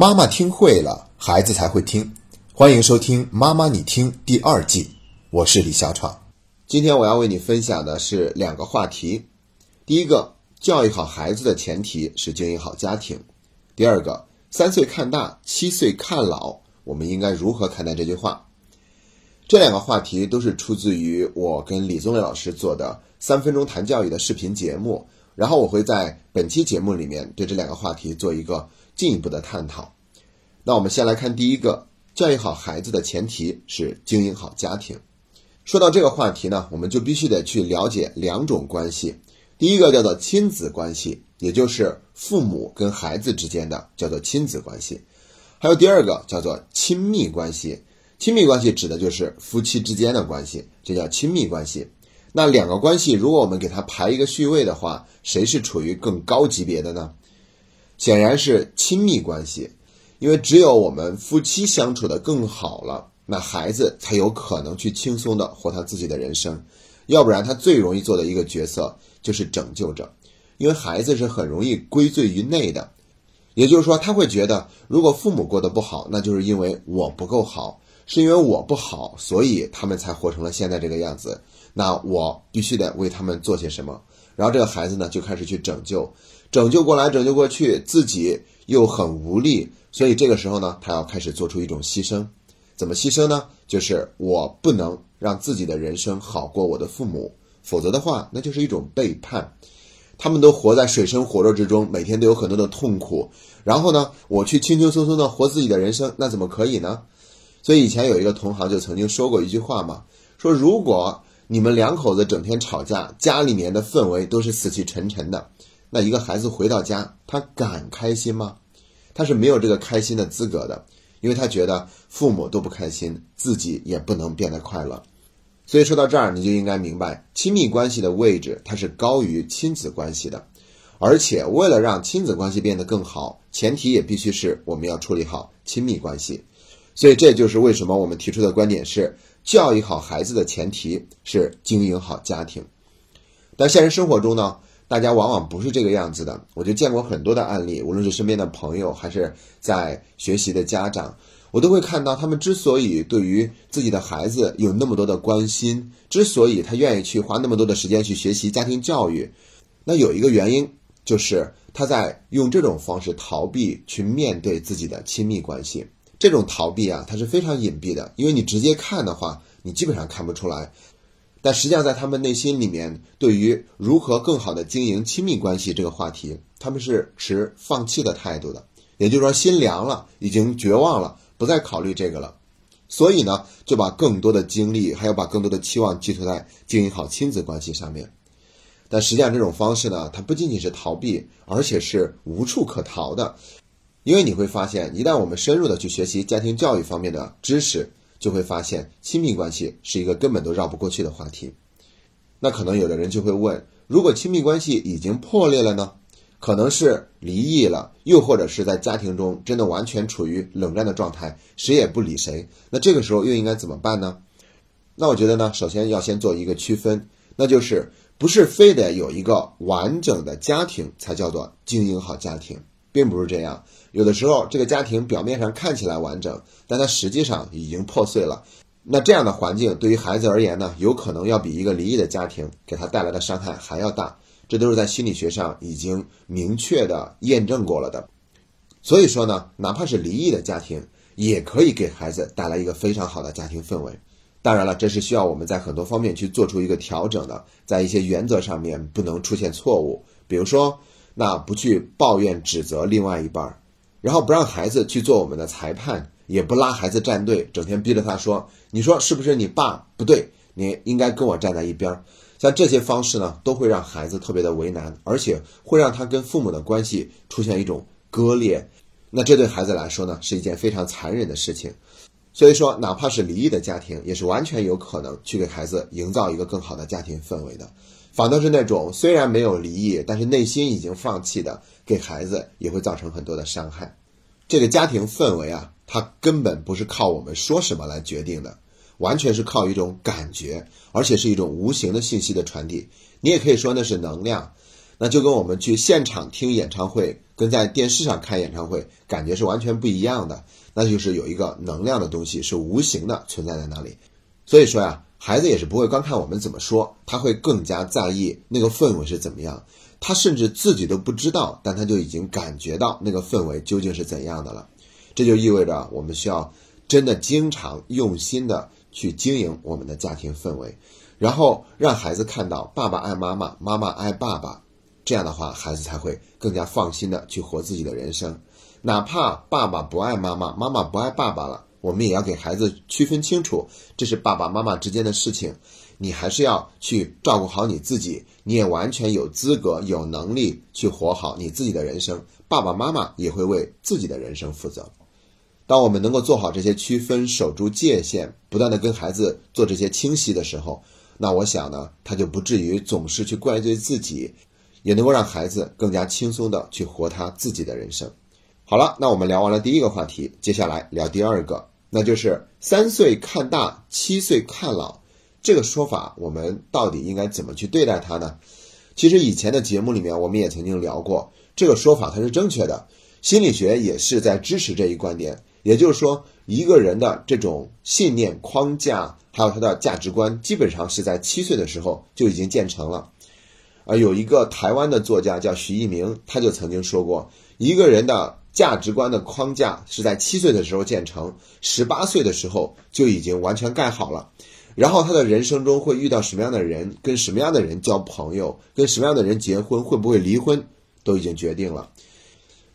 妈妈听会了，孩子才会听。欢迎收听《妈妈你听》第二季，我是李小闯。今天我要为你分享的是两个话题。第一个，教育好孩子的前提是经营好家庭；第二个，三岁看大，七岁看老，我们应该如何看待这句话？这两个话题都是出自于我跟李宗伟老师做的三分钟谈教育的视频节目，然后我会在本期节目里面对这两个话题做一个进一步的探讨。那我们先来看第一个，教育好孩子的前提是经营好家庭。说到这个话题呢，我们就必须得去了解两种关系。第一个叫做亲子关系，也就是父母跟孩子之间的叫做亲子关系；还有第二个叫做亲密关系。亲密关系指的就是夫妻之间的关系，这叫亲密关系。那两个关系，如果我们给它排一个序位的话，谁是处于更高级别的呢？显然是亲密关系，因为只有我们夫妻相处的更好了，那孩子才有可能去轻松的活他自己的人生。要不然，他最容易做的一个角色就是拯救者，因为孩子是很容易归罪于内的，也就是说，他会觉得如果父母过得不好，那就是因为我不够好。是因为我不好，所以他们才活成了现在这个样子。那我必须得为他们做些什么。然后这个孩子呢，就开始去拯救，拯救过来，拯救过去，自己又很无力。所以这个时候呢，他要开始做出一种牺牲。怎么牺牲呢？就是我不能让自己的人生好过我的父母，否则的话，那就是一种背叛。他们都活在水深火热之中，每天都有很多的痛苦。然后呢，我去轻轻松松的活自己的人生，那怎么可以呢？所以以前有一个同行就曾经说过一句话嘛，说如果你们两口子整天吵架，家里面的氛围都是死气沉沉的，那一个孩子回到家，他敢开心吗？他是没有这个开心的资格的，因为他觉得父母都不开心，自己也不能变得快乐。所以说到这儿，你就应该明白，亲密关系的位置它是高于亲子关系的，而且为了让亲子关系变得更好，前提也必须是我们要处理好亲密关系。所以这就是为什么我们提出的观点是，教育好孩子的前提是经营好家庭。但现实生活中呢，大家往往不是这个样子的。我就见过很多的案例，无论是身边的朋友，还是在学习的家长，我都会看到他们之所以对于自己的孩子有那么多的关心，之所以他愿意去花那么多的时间去学习家庭教育，那有一个原因就是他在用这种方式逃避去面对自己的亲密关系。这种逃避啊，它是非常隐蔽的，因为你直接看的话，你基本上看不出来。但实际上，在他们内心里面，对于如何更好的经营亲密关系这个话题，他们是持放弃的态度的。也就是说，心凉了，已经绝望了，不再考虑这个了。所以呢，就把更多的精力，还要把更多的期望寄托在经营好亲子关系上面。但实际上，这种方式呢，它不仅仅是逃避，而且是无处可逃的。因为你会发现，一旦我们深入的去学习家庭教育方面的知识，就会发现亲密关系是一个根本都绕不过去的话题。那可能有的人就会问：如果亲密关系已经破裂了呢？可能是离异了，又或者是在家庭中真的完全处于冷战的状态，谁也不理谁。那这个时候又应该怎么办呢？那我觉得呢，首先要先做一个区分，那就是不是非得有一个完整的家庭才叫做经营好家庭。并不是这样，有的时候这个家庭表面上看起来完整，但它实际上已经破碎了。那这样的环境对于孩子而言呢，有可能要比一个离异的家庭给他带来的伤害还要大。这都是在心理学上已经明确的验证过了的。所以说呢，哪怕是离异的家庭，也可以给孩子带来一个非常好的家庭氛围。当然了，这是需要我们在很多方面去做出一个调整的，在一些原则上面不能出现错误，比如说。那不去抱怨指责另外一半，然后不让孩子去做我们的裁判，也不拉孩子站队，整天逼着他说：“你说是不是你爸不对？你应该跟我站在一边。”像这些方式呢，都会让孩子特别的为难，而且会让他跟父母的关系出现一种割裂。那这对孩子来说呢，是一件非常残忍的事情。所以说，哪怕是离异的家庭，也是完全有可能去给孩子营造一个更好的家庭氛围的。反倒是那种虽然没有离异，但是内心已经放弃的，给孩子也会造成很多的伤害。这个家庭氛围啊，它根本不是靠我们说什么来决定的，完全是靠一种感觉，而且是一种无形的信息的传递。你也可以说那是能量。那就跟我们去现场听演唱会，跟在电视上看演唱会感觉是完全不一样的。那就是有一个能量的东西是无形的存在在那里。所以说呀，孩子也是不会光看我们怎么说，他会更加在意那个氛围是怎么样。他甚至自己都不知道，但他就已经感觉到那个氛围究竟是怎样的了。这就意味着我们需要真的经常用心的去经营我们的家庭氛围，然后让孩子看到爸爸爱妈妈，妈妈爱爸爸。这样的话，孩子才会更加放心的去活自己的人生。哪怕爸爸不爱妈妈，妈妈不爱爸爸了，我们也要给孩子区分清楚，这是爸爸妈妈之间的事情。你还是要去照顾好你自己，你也完全有资格、有能力去活好你自己的人生。爸爸妈妈也会为自己的人生负责。当我们能够做好这些区分、守住界限，不断的跟孩子做这些清晰的时候，那我想呢，他就不至于总是去怪罪自己。也能够让孩子更加轻松的去活他自己的人生。好了，那我们聊完了第一个话题，接下来聊第二个，那就是三岁看大，七岁看老这个说法，我们到底应该怎么去对待它呢？其实以前的节目里面我们也曾经聊过，这个说法它是正确的，心理学也是在支持这一观点。也就是说，一个人的这种信念框架，还有他的价值观，基本上是在七岁的时候就已经建成了。啊，有一个台湾的作家叫徐一鸣，他就曾经说过，一个人的价值观的框架是在七岁的时候建成，十八岁的时候就已经完全盖好了。然后他的人生中会遇到什么样的人，跟什么样的人交朋友，跟什么样的人结婚，会不会离婚，都已经决定了。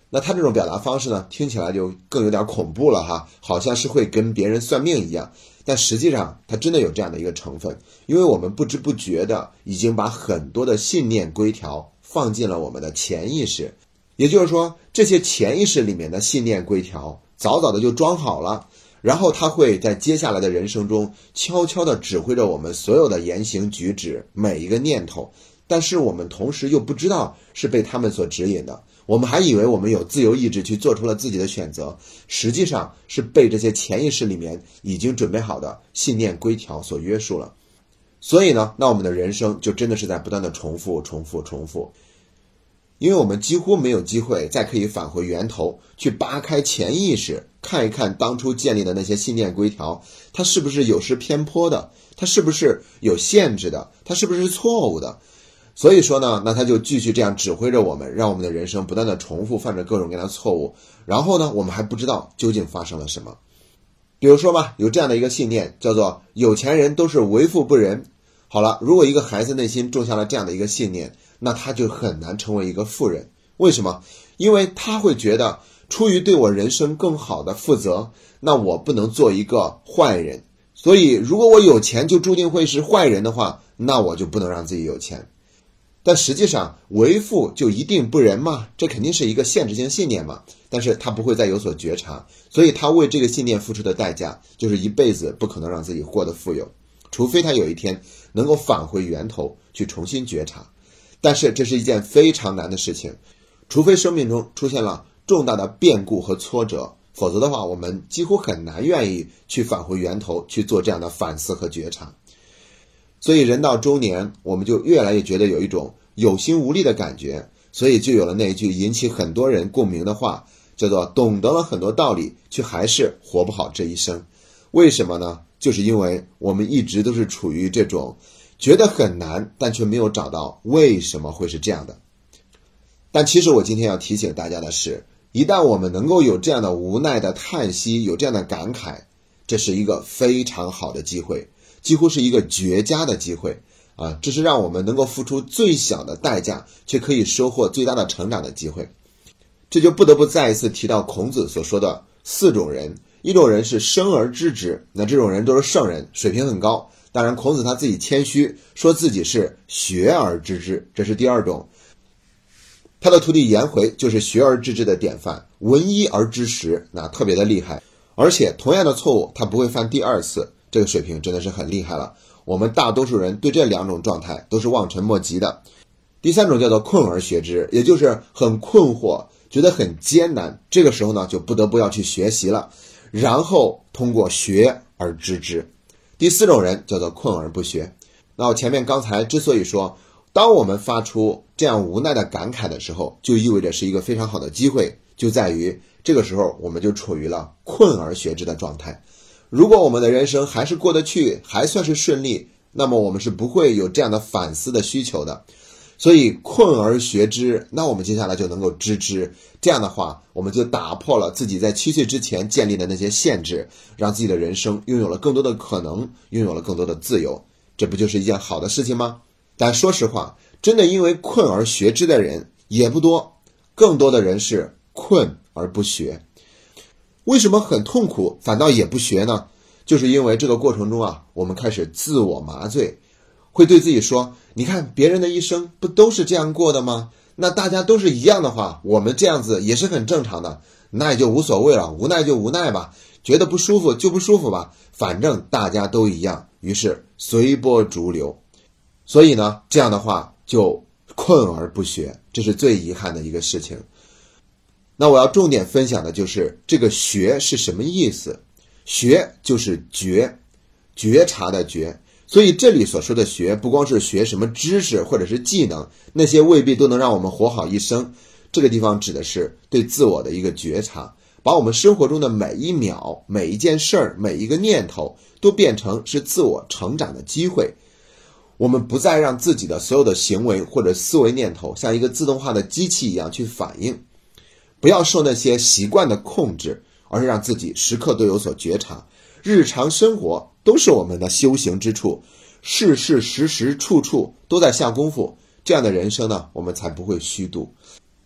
那他这种表达方式呢，听起来就更有点恐怖了哈，好像是会跟别人算命一样。但实际上，它真的有这样的一个成分，因为我们不知不觉的已经把很多的信念规条放进了我们的潜意识，也就是说，这些潜意识里面的信念规条早早的就装好了，然后它会在接下来的人生中悄悄的指挥着我们所有的言行举止，每一个念头，但是我们同时又不知道是被他们所指引的。我们还以为我们有自由意志去做出了自己的选择，实际上是被这些潜意识里面已经准备好的信念规条所约束了。所以呢，那我们的人生就真的是在不断的重复、重复、重复，因为我们几乎没有机会再可以返回源头去扒开潜意识，看一看当初建立的那些信念规条，它是不是有失偏颇的，它是不是有限制的，它是不是错误的。所以说呢，那他就继续这样指挥着我们，让我们的人生不断的重复犯着各种各样的错误。然后呢，我们还不知道究竟发生了什么。比如说吧，有这样的一个信念，叫做有钱人都是为富不仁。好了，如果一个孩子内心种下了这样的一个信念，那他就很难成为一个富人。为什么？因为他会觉得，出于对我人生更好的负责，那我不能做一个坏人。所以，如果我有钱就注定会是坏人的话，那我就不能让自己有钱。但实际上，为富就一定不仁吗？这肯定是一个限制性信念嘛。但是他不会再有所觉察，所以他为这个信念付出的代价，就是一辈子不可能让自己获得富有，除非他有一天能够返回源头去重新觉察。但是这是一件非常难的事情，除非生命中出现了重大的变故和挫折，否则的话，我们几乎很难愿意去返回源头去做这样的反思和觉察。所以人到中年，我们就越来越觉得有一种有心无力的感觉，所以就有了那一句引起很多人共鸣的话，叫做“懂得了很多道理，却还是活不好这一生”。为什么呢？就是因为我们一直都是处于这种觉得很难，但却没有找到为什么会是这样的。但其实我今天要提醒大家的是，一旦我们能够有这样的无奈的叹息，有这样的感慨，这是一个非常好的机会。几乎是一个绝佳的机会啊！这是让我们能够付出最小的代价，却可以收获最大的成长的机会。这就不得不再一次提到孔子所说的四种人：一种人是生而知之，那这种人都是圣人，水平很高。当然，孔子他自己谦虚，说自己是学而知之，这是第二种。他的徒弟颜回就是学而知之的典范，闻一而知十，那特别的厉害。而且同样的错误，他不会犯第二次。这个水平真的是很厉害了。我们大多数人对这两种状态都是望尘莫及的。第三种叫做困而学之，也就是很困惑，觉得很艰难。这个时候呢，就不得不要去学习了，然后通过学而知之。第四种人叫做困而不学。那我前面刚才之所以说当我们发出这样无奈的感慨的时候，就意味着是一个非常好的机会，就在于这个时候我们就处于了困而学之的状态。如果我们的人生还是过得去，还算是顺利，那么我们是不会有这样的反思的需求的。所以困而学之，那我们接下来就能够知之。这样的话，我们就打破了自己在七岁之前建立的那些限制，让自己的人生拥有了更多的可能，拥有了更多的自由。这不就是一件好的事情吗？但说实话，真的因为困而学之的人也不多，更多的人是困而不学。为什么很痛苦，反倒也不学呢？就是因为这个过程中啊，我们开始自我麻醉。会对自己说：“你看别人的一生不都是这样过的吗？那大家都是一样的话，我们这样子也是很正常的，那也就无所谓了，无奈就无奈吧，觉得不舒服就不舒服吧，反正大家都一样。于是随波逐流，所以呢，这样的话就困而不学，这是最遗憾的一个事情。那我要重点分享的就是这个‘学’是什么意思？‘学’就是觉，觉察的觉。”所以这里所说的学，不光是学什么知识或者是技能，那些未必都能让我们活好一生。这个地方指的是对自我的一个觉察，把我们生活中的每一秒、每一件事儿、每一个念头，都变成是自我成长的机会。我们不再让自己的所有的行为或者思维念头像一个自动化的机器一样去反应，不要受那些习惯的控制，而是让自己时刻都有所觉察。日常生活都是我们的修行之处，事事时时处处都在下功夫，这样的人生呢，我们才不会虚度。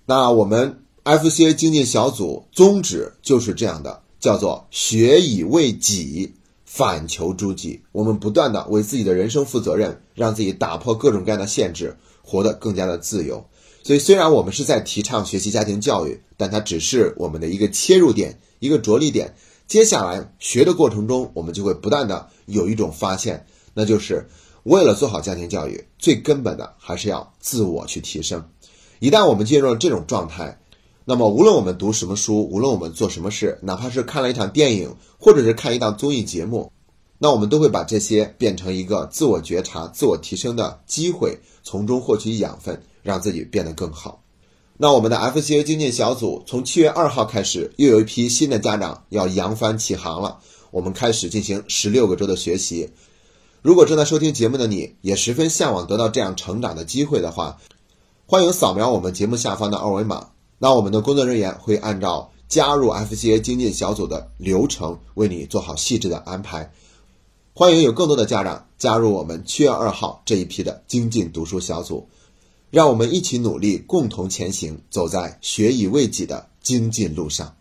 那我们 FCA 精进小组宗旨就是这样的，叫做学以为己，反求诸己。我们不断的为自己的人生负责任，让自己打破各种各样的限制，活得更加的自由。所以，虽然我们是在提倡学习家庭教育，但它只是我们的一个切入点，一个着力点。接下来学的过程中，我们就会不断的有一种发现，那就是为了做好家庭教育，最根本的还是要自我去提升。一旦我们进入了这种状态，那么无论我们读什么书，无论我们做什么事，哪怕是看了一场电影，或者是看一档综艺节目，那我们都会把这些变成一个自我觉察、自我提升的机会，从中获取养分，让自己变得更好。那我们的 FCA 精进小组从七月二号开始，又有一批新的家长要扬帆起航了。我们开始进行十六个周的学习。如果正在收听节目的你也十分向往得到这样成长的机会的话，欢迎扫描我们节目下方的二维码。那我们的工作人员会按照加入 FCA 精进小组的流程为你做好细致的安排。欢迎有更多的家长加入我们七月二号这一批的精进读书小组。让我们一起努力，共同前行，走在学以为己的精进路上。